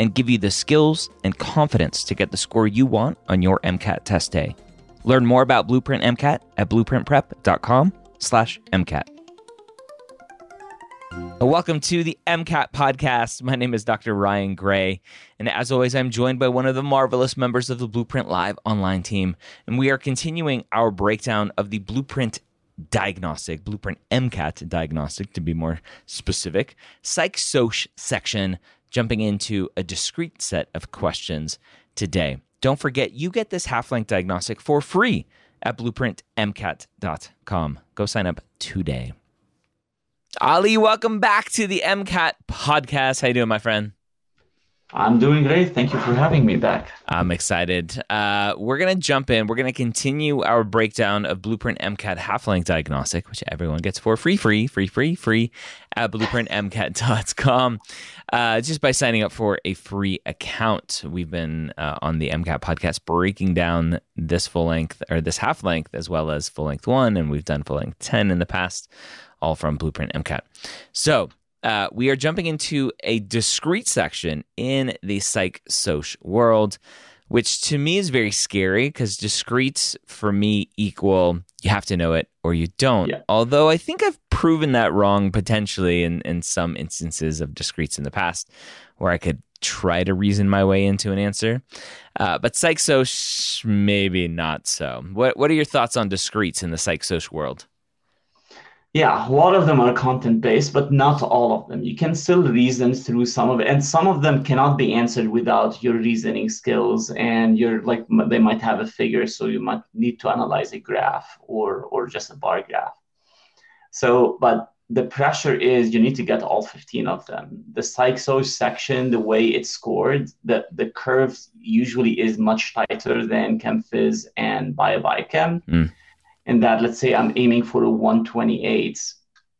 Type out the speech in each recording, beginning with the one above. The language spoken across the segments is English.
and give you the skills and confidence to get the score you want on your MCAT test day. Learn more about Blueprint MCAT at blueprintprep.com/mcat. Uh, welcome to the MCAT podcast. My name is Dr. Ryan Gray, and as always, I'm joined by one of the marvelous members of the Blueprint Live online team, and we are continuing our breakdown of the Blueprint diagnostic, Blueprint MCAT diagnostic to be more specific, psych section, jumping into a discrete set of questions today. Don't forget, you get this half length diagnostic for free at blueprintmcat.com. Go sign up today. Ali, welcome back to the MCAT podcast. How you doing, my friend? I'm doing great. Thank you for having me back. I'm excited. Uh, we're going to jump in. We're going to continue our breakdown of Blueprint MCAT half length diagnostic, which everyone gets for free, free, free, free, free at blueprintmcat.com uh, just by signing up for a free account. We've been uh, on the MCAT podcast breaking down this full length or this half length as well as full length one, and we've done full length 10 in the past all from Blueprint MCAT. So uh, we are jumping into a discrete section in the psych soc world, which to me is very scary because discretes for me equal you have to know it or you don't. Yeah. Although I think I've proven that wrong potentially in, in some instances of discretes in the past where I could try to reason my way into an answer. Uh, but psych soc, maybe not so. What, what are your thoughts on discretes in the psych soc world? Yeah, a lot of them are content based, but not all of them. You can still reason through some of it, and some of them cannot be answered without your reasoning skills. And you're like, they might have a figure, so you might need to analyze a graph or or just a bar graph. So, but the pressure is you need to get all 15 of them. The psych soc section, the way it's scored, the, the curve usually is much tighter than ChemPhys and BioBiochem. Mm. And that, let's say I'm aiming for a 128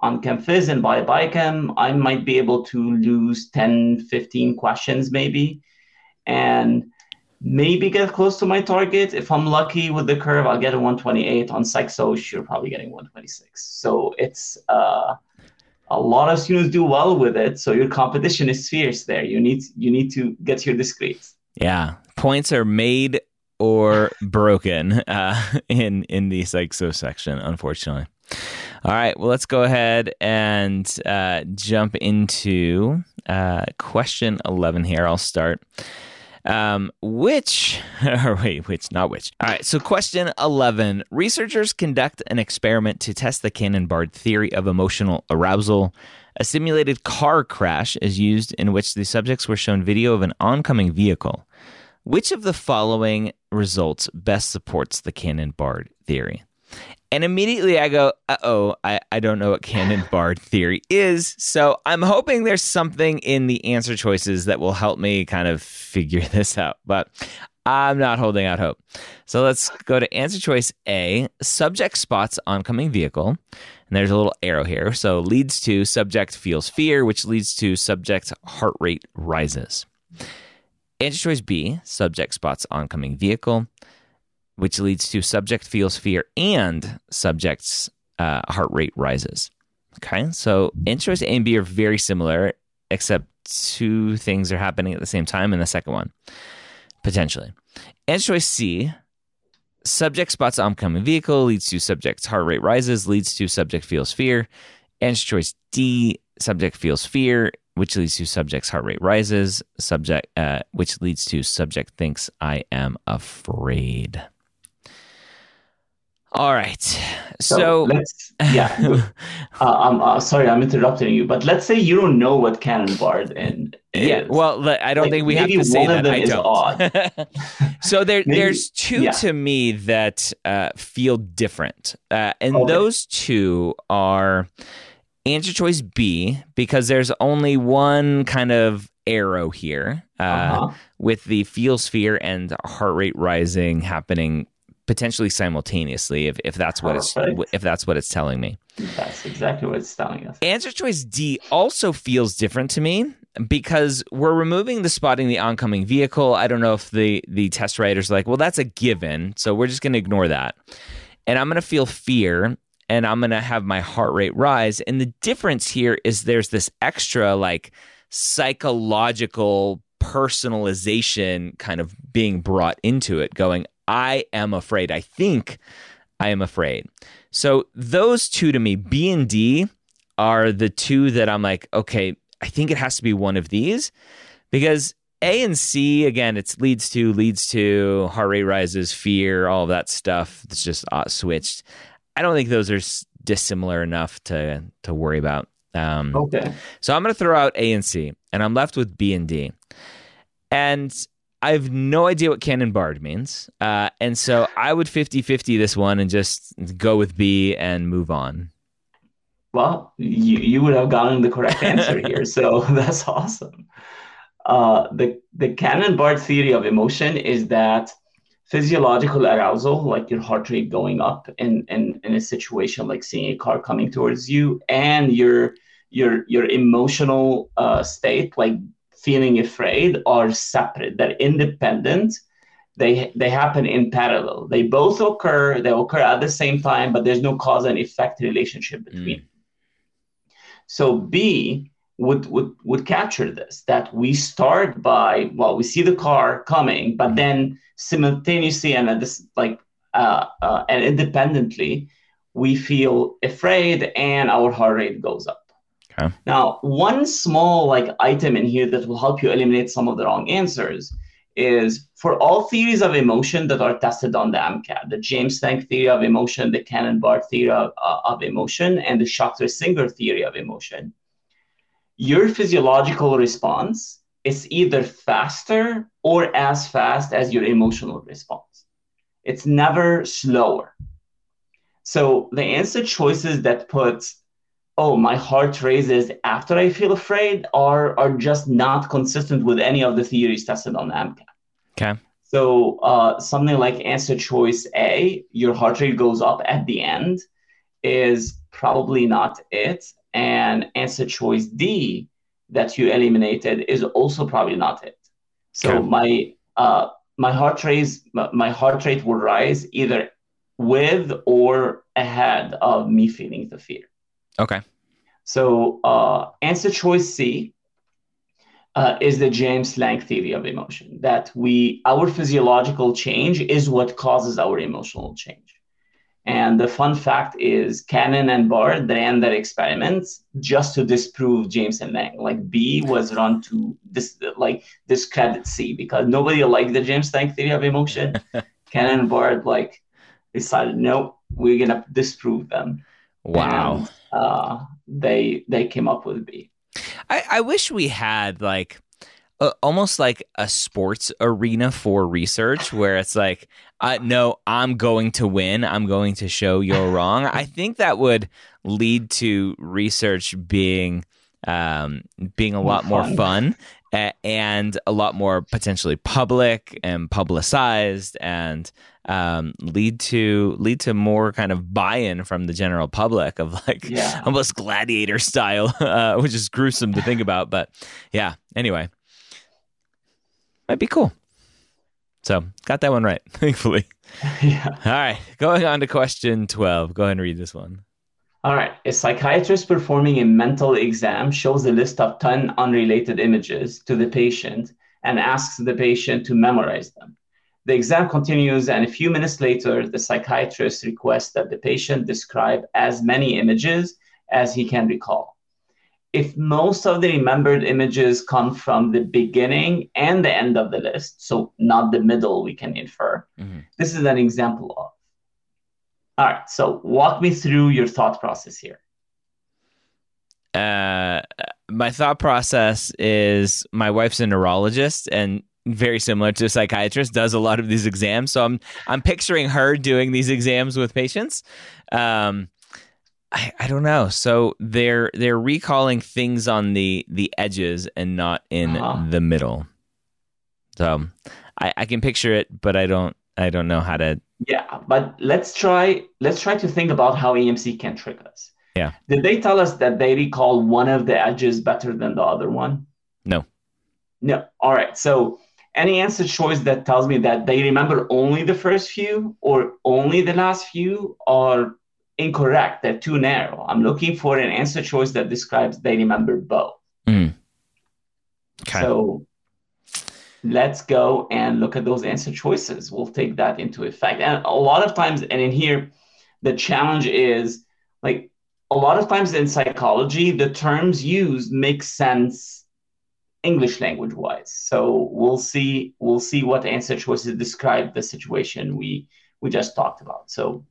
on ChemPhys and by BioBiochem, I might be able to lose 10, 15 questions maybe. And maybe get close to my target. If I'm lucky with the curve, I'll get a 128. On PsychSoc, you're probably getting 126. So it's uh, a lot of students do well with it. So your competition is fierce there. You need you need to get your discretes. Yeah, points are made or broken uh, in in the PsychSoc section, unfortunately. All right, well, let's go ahead and uh, jump into uh, question eleven here. I'll start. Um, which, or wait, which, not which. All right, so question 11. Researchers conduct an experiment to test the Cannon-Bard theory of emotional arousal. A simulated car crash is used in which the subjects were shown video of an oncoming vehicle. Which of the following results best supports the Cannon-Bard theory? And immediately I go, uh oh, I, I don't know what Cannon-Bard theory is. So I'm hoping there's something in the answer choices that will help me kind of figure this out. But I'm not holding out hope. So let's go to answer choice A subject spots oncoming vehicle. And there's a little arrow here. So leads to subject feels fear, which leads to subject heart rate rises. Answer choice B subject spots oncoming vehicle which leads to subject feels fear and subject's uh, heart rate rises. Okay, so answer choice A and B are very similar, except two things are happening at the same time in the second one, potentially. Answer choice C, subject spots oncoming vehicle leads to subject's heart rate rises, leads to subject feels fear. Answer choice D, subject feels fear, which leads to subject's heart rate rises, subject, uh, which leads to subject thinks I am afraid. All right. So, So let's, yeah. uh, I'm uh, sorry, I'm interrupting you, but let's say you don't know what Cannon-Bard and yeah. Well, I don't Like, think we have to say that. I is don't. odd. so there, Maybe- there's two yeah. to me that uh, feel different, uh, and Okay. those two are answer choice B because there's only one kind of arrow here uh, Uh-huh. with the feel sphere and heart rate rising happening potentially simultaneously if, if that's what it's if that's what it's telling me. That's exactly what it's telling us. Answer choice D also feels different to me because we're removing the spotting the oncoming vehicle. I don't know if the the test writer's like, well, that's a given, so we're just going to ignore that. And I'm going to feel fear and I'm going to have my heart rate rise. And the difference here is there's this extra like psychological personalization kind of being brought into it, going, I am afraid. I think I am afraid. So those two to me, B and D, are the two that I'm like, okay, I think it has to be one of these because A and C, again, it's leads to, leads to, heart rate rises, fear, all of that stuff. It's just uh, switched. I don't think those are dissimilar enough to to worry about. Um, Okay. so I'm going to throw out A and C, and I'm left with B and D. And I have no idea what Cannon-Bard means. Uh, and so I would 50 50 this one and just go with B and move on. Well, you, you would have gotten the correct answer here, so that's awesome. Uh, the the Cannon-Bard theory of emotion is that physiological arousal, like your heart rate going up in, in, in a situation like seeing a car coming towards you, and your your your emotional uh, state, like feeling afraid, are separate. They're independent. They they happen in parallel. They both occur. They occur at the same time, but there's no cause and effect relationship between. So B would would would capture this that we start by well we see the car coming but then simultaneously and at this like uh, uh, and independently we feel afraid and our heart rate goes up Okay. now one small like item in here that will help you eliminate some of the wrong answers is for all theories of emotion that are tested on the MCAT, the James Lange theory of emotion, the Cannon Bard theory of, uh, of emotion, and the Schachter Singer theory of emotion your physiological response is either faster or as fast as your emotional response. It's never slower. So the answer choices that put, oh, my heart raises after I feel afraid are, are just not consistent with any of the theories tested on the MCAT. Okay. So uh, something like answer choice A, your heart rate goes up at the end, is probably not it. And answer choice D that you eliminated is also probably not it. So Okay. my uh, my heart rate my heart rate will rise either with or ahead of me feeling the fear. Okay. So uh, answer choice C uh, is the James Lange theory of emotion that we our physiological change is what causes our emotional change. And the fun fact is Cannon and Bard ran their experiments just to disprove James and Lange. Like B was run to this like discredit C because nobody liked the James Lange theory of emotion. Cannon and Bard like decided no, we're gonna disprove them. Wow. And, uh, they they came up with B. I, I wish we had like almost like a sports arena for research where it's like, uh, no, I'm going to win. I'm going to show you're wrong. I think that would lead to research being um, being a lot more fun. and a lot more potentially public and publicized and um, lead to lead to more kind of buy-in from the general public of like Yeah. almost gladiator style, uh, which is gruesome to think about. But yeah, anyway, might be cool. So got that one right, thankfully. yeah. All right, going on to question twelve. Go ahead and read this one. All right. A psychiatrist performing a mental exam shows a list of 10 unrelated images to the patient and asks the patient to memorize them. The exam continues, and a few minutes later, the psychiatrist requests that the patient describe as many images as he can recall. If most of the remembered images come from the beginning and the end of the list, so not the middle, we can infer, Mhm. this is an example of. All right. So walk me through your thought process here. Uh, my thought process is my wife's a neurologist and very similar to a psychiatrist does a lot of these exams. So I'm I'm picturing her doing these exams with patients. Um, I, I don't know. So they're they're recalling things on the the edges and not in uh-huh. the middle. So I, I can picture it, but I don't I don't know how to. Yeah, but let's try let's try to think about how AAMC can trick us. Yeah. Did they tell us that they recall one of the edges better than the other one? No. No. All right. So any answer choice that tells me that they remember only the first few or only the last few are incorrect. They're too narrow. I'm looking for an answer choice that describes they remember both. Mm. Okay. So let's go and look at those answer choices. We'll take that into effect. And a lot of times, and in here, the challenge is like a lot of times in psychology, the terms used make sense English language wise. So we'll see we'll see what answer choices describe the situation we we just talked about. So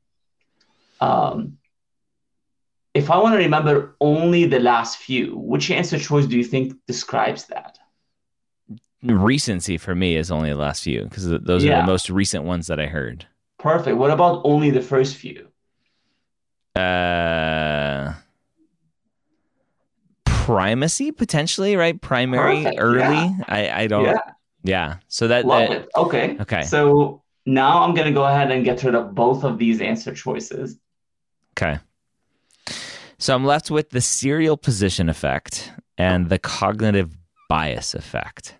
um, if I want to remember only the last few, which answer choice do you think describes that? Recency for me is only the last few because those yeah. are the most recent ones that I heard. Perfect. What about only the first few? Uh, primacy potentially, right? Primary, Perfect. early. Yeah. I I don't. Yeah. yeah. So that, Love that it. Okay. Okay. So now I'm gonna go ahead and get rid of both of these answer choices. Okay. So I'm left with the serial position effect and the cognitive bias effect.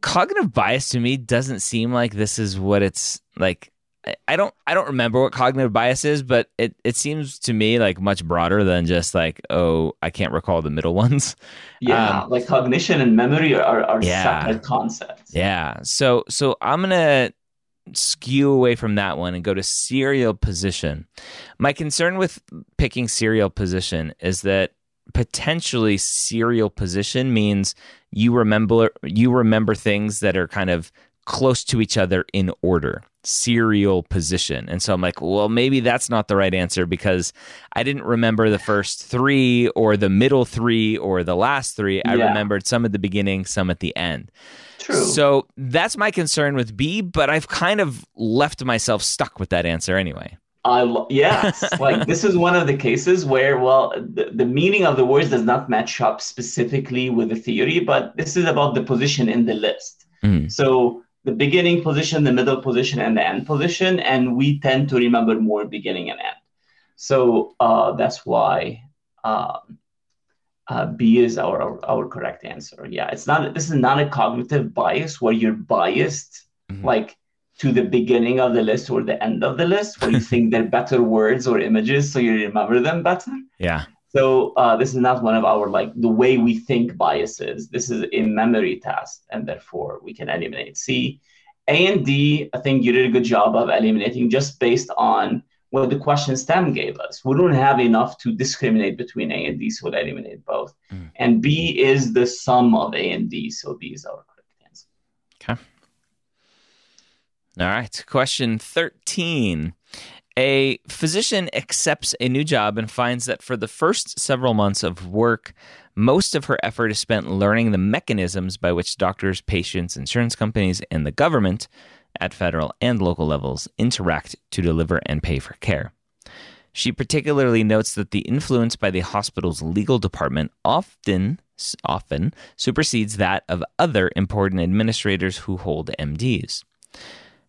Cognitive bias to me doesn't seem like this is what it's like I don't I don't remember what cognitive bias is, but it, it seems to me like much broader than just like, oh, I can't recall the middle ones. Yeah, um, like cognition and memory are, are yeah, separate concepts. Yeah. So so I'm gonna skew away from that one and go to serial position. My concern with picking serial position is that potentially serial position means you remember you remember things that are kind of close to each other in order serial position. And so I'm like, well, maybe that's not the right answer because I didn't remember the first three or the middle three or the last three. I remembered some at the beginning, some at the end. True. So that's my concern with B, but I've kind of left myself stuck with that answer anyway. I lo- yes, like this is one of the cases where, well, the, the meaning of the words does not match up specifically with the theory, but this is about the position in the list. Mm. So the beginning position, the middle position, and the end position, and we tend to remember more beginning and end. So uh, that's why um, uh, B is our, our, our correct answer. Yeah, it's not. This is not a cognitive bias where you're biased mm-hmm. like to the beginning of the list or the end of the list, where you think they're better words or images, so you remember them better. Yeah. So uh, this is not one of our like the way we think biases. This is a memory task, and therefore we can eliminate C. A and D, I think you did a good job of eliminating just based on what the question stem gave us. We don't have enough to discriminate between A and D, so we'll eliminate both. Mm. And B is the sum of A and D, so B is our correct answer. Okay. All right. Question 13. A physician accepts a new job and finds that for the first several months of work, most of her effort is spent learning the mechanisms by which doctors, patients, insurance companies, and the government at federal and local levels interact to deliver and pay for care. She particularly notes that the influence by the hospital's legal department often often supersedes that of other important administrators who hold MDs.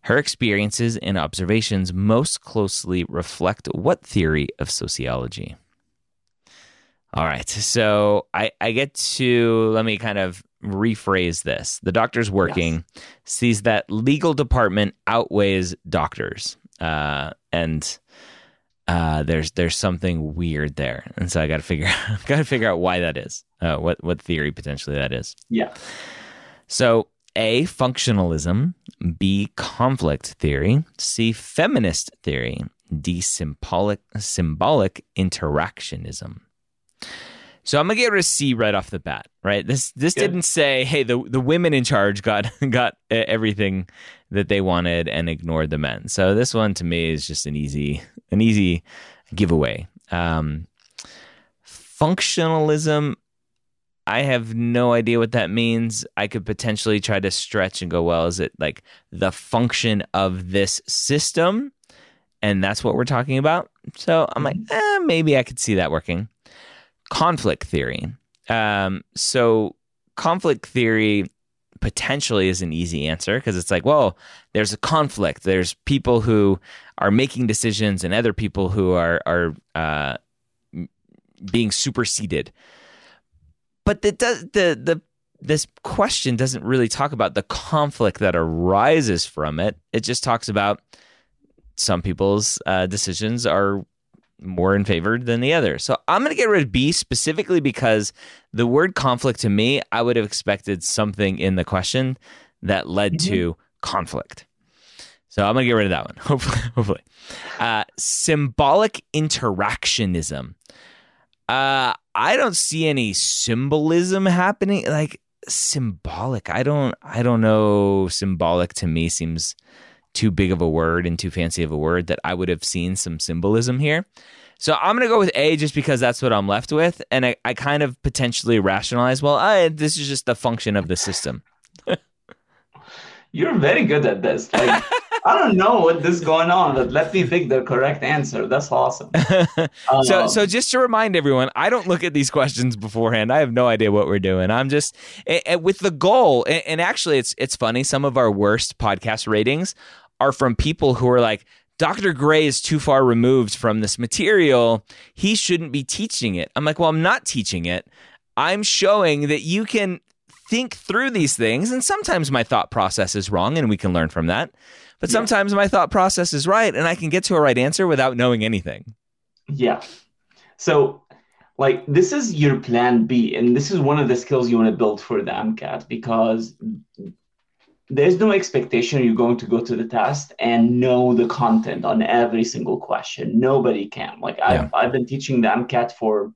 Her experiences and observations most closely reflect what theory of sociology? All right. So I, I get to, let me kind of rephrase this. The doctor's working, yes. sees that legal department outweighs doctors. Uh, and uh, there's there's something weird there, and so I got to figure got to figure out why that is. Uh, what what theory potentially that is? Yeah. So a. Functionalism. B. Conflict theory. C. Feminist theory. D. Symbolic, symbolic interactionism. So I'm gonna get rid of C right off the bat, right? This this Good. didn't say, hey, the the women in charge got got everything that they wanted and ignored the men. So this one to me is just an easy an easy giveaway. Um, functionalism, I have no idea what that means. I could potentially try to stretch and go, well, is it like the function of this system? And that's what we're talking about. So I'm like, eh, maybe I could see that working. Conflict theory. Um, so conflict theory potentially is an easy answer because it's like, well, there's a conflict. There's people who are making decisions and other people who are are uh, being superseded. But the, the the this question doesn't really talk about the conflict that arises from it. It just talks about some people's uh, decisions are more in favor than the other. So I'm going to get rid of B specifically because the word conflict to me, I would have expected something in the question that led mm-hmm. to conflict. So I'm going to get rid of that one. Hopefully, hopefully. Uh, symbolic interactionism. Uh, I don't see any symbolism happening. Like symbolic. I don't. I don't know. Symbolic to me seems too big of a word and too fancy of a word that I would have seen some symbolism here. So I'm going to go with A just because that's what I'm left with. And I, I kind of potentially rationalize, well, I, this is just the function of the system. You're very good at this. Like, I don't know what what is going on, but let me pick the correct answer. That's awesome. so, so just to remind everyone, I don't look at these questions beforehand. I have no idea what we're doing. I'm just with the goal. And actually, it's it's funny. Some of our worst podcast ratings are from people who are like, Dr. Gray is too far removed from this material. He shouldn't be teaching it. I'm like, well, I'm not teaching it. I'm showing that you can think through these things. And sometimes my thought process is wrong and we can learn from that. But sometimes my thought process is right and I can get to a right answer without knowing anything. Yeah. So, like, this is your plan B. And this is one of the skills you want to build for the MCAT because there's no expectation you're going to go to the test and know the content on every single question. Nobody can. Like I've, I've been teaching the MCAT for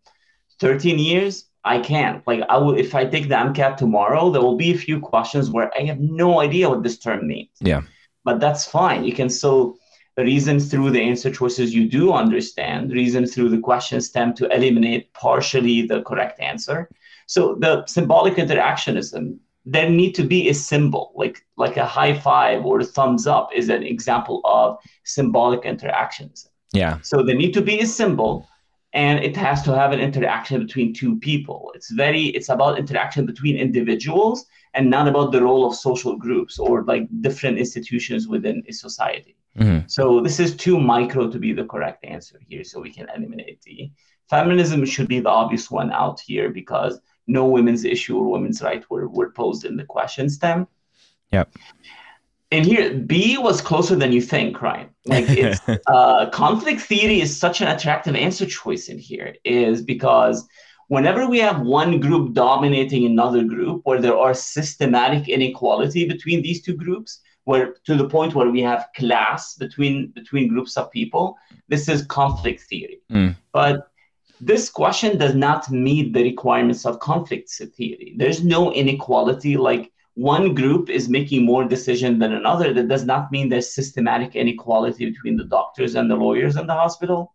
13 years. I can't. Like I will if I take the MCAT tomorrow, there will be a few questions where I have no idea what this term means. Yeah. But that's fine. You can still reason through the answer choices you do understand, reason through the question stem to eliminate partially the correct answer. So the symbolic interactionism there need to be a symbol like like a high five or a thumbs up is an example of symbolic interactions yeah so there need to be a symbol and it has to have an interaction between two people it's very it's about interaction between individuals and not about the role of social groups or like different institutions within a society mm-hmm. so this is too micro to be the correct answer here so we can eliminate the feminism should be the obvious one out here because no women's issue or women's right were, were posed in the question stem. Yep. And here, B was closer than you think, right? Like, it's, uh, conflict theory is such an attractive answer choice in here, is because whenever we have one group dominating another group, where there are systematic inequality between these two groups, where to the point where we have class between between groups of people, this is conflict theory. Mm. But this question does not meet the requirements of conflict theory. There's no inequality like one group is making more decision than another. That does not mean there's systematic inequality between the doctors and the lawyers in the hospital.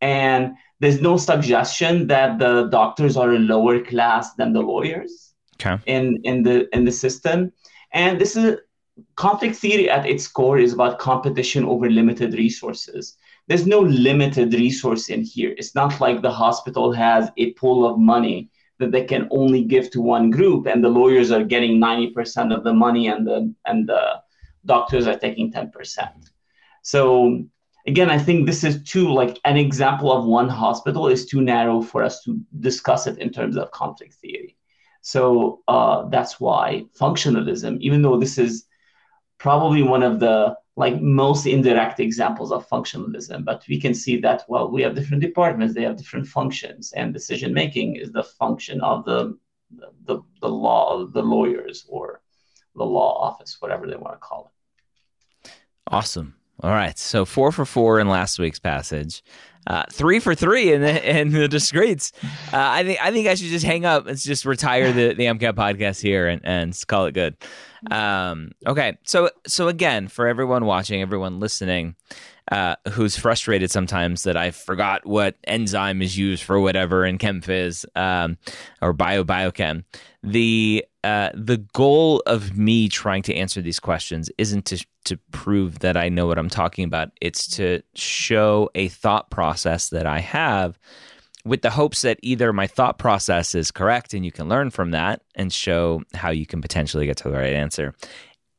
And there's no suggestion that the doctors are a lower class than the lawyers okay. in, in the in the system. And this is conflict theory at its core is about competition over limited resources there's no limited resource in here. It's not like the hospital has a pool of money that they can only give to one group and the lawyers are getting 90% of the money and the and the doctors are taking 10%. So again, I think this is too like an example of one hospital is too narrow for us to discuss it in terms of conflict theory. So uh, that's why functionalism, even though this is probably one of the like most indirect examples of functionalism but we can see that well we have different departments they have different functions and decision making is the function of the the, the law of the lawyers or the law office whatever they want to call it. Awesome all right so four for four in last week's passage Uh, three for three in the in the discretes. Uh, I think I think I should just hang up and just retire the the MCAT podcast here and, and call it good. Um, okay, so so again, for everyone watching, everyone listening, uh, who's frustrated sometimes that I forgot what enzyme is used for whatever in ChemPhys um, or bio biochem. The uh, the goal of me trying to answer these questions isn't to to prove that I know what I'm talking about. It's to show a thought process that I have with the hopes that either my thought process is correct and you can learn from that and show how you can potentially get to the right answer,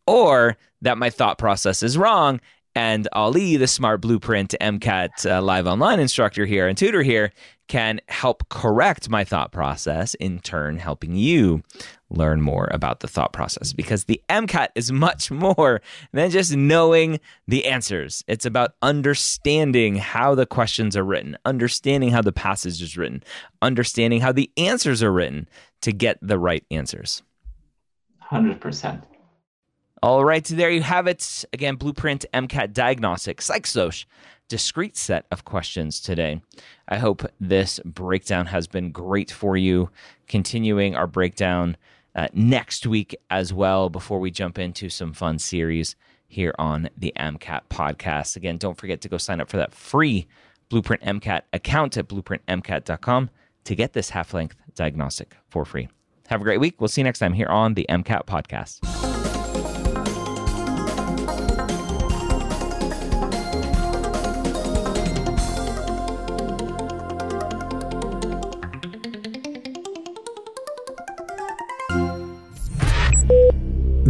or that my thought process is wrong and Ali, the smart blueprint MCAT uh, live online instructor here and tutor here, can help correct my thought process, in turn, helping you learn more about the thought process. Because the MCAT is much more than just knowing the answers. It's about understanding how the questions are written, understanding how the passage is written, understanding how the answers are written to get the right answers. 100%. All right, there you have it. Again, Blueprint MCAT Diagnostic, PsychSoc, discrete set of questions today. I hope this breakdown has been great for you. Continuing our breakdown uh, next week as well before we jump into some fun series here on the MCAT podcast. Again, don't forget to go sign up for that free Blueprint MCAT account at blueprintmcat.com to get this half length diagnostic for free. Have a great week. We'll see you next time here on the MCAT podcast.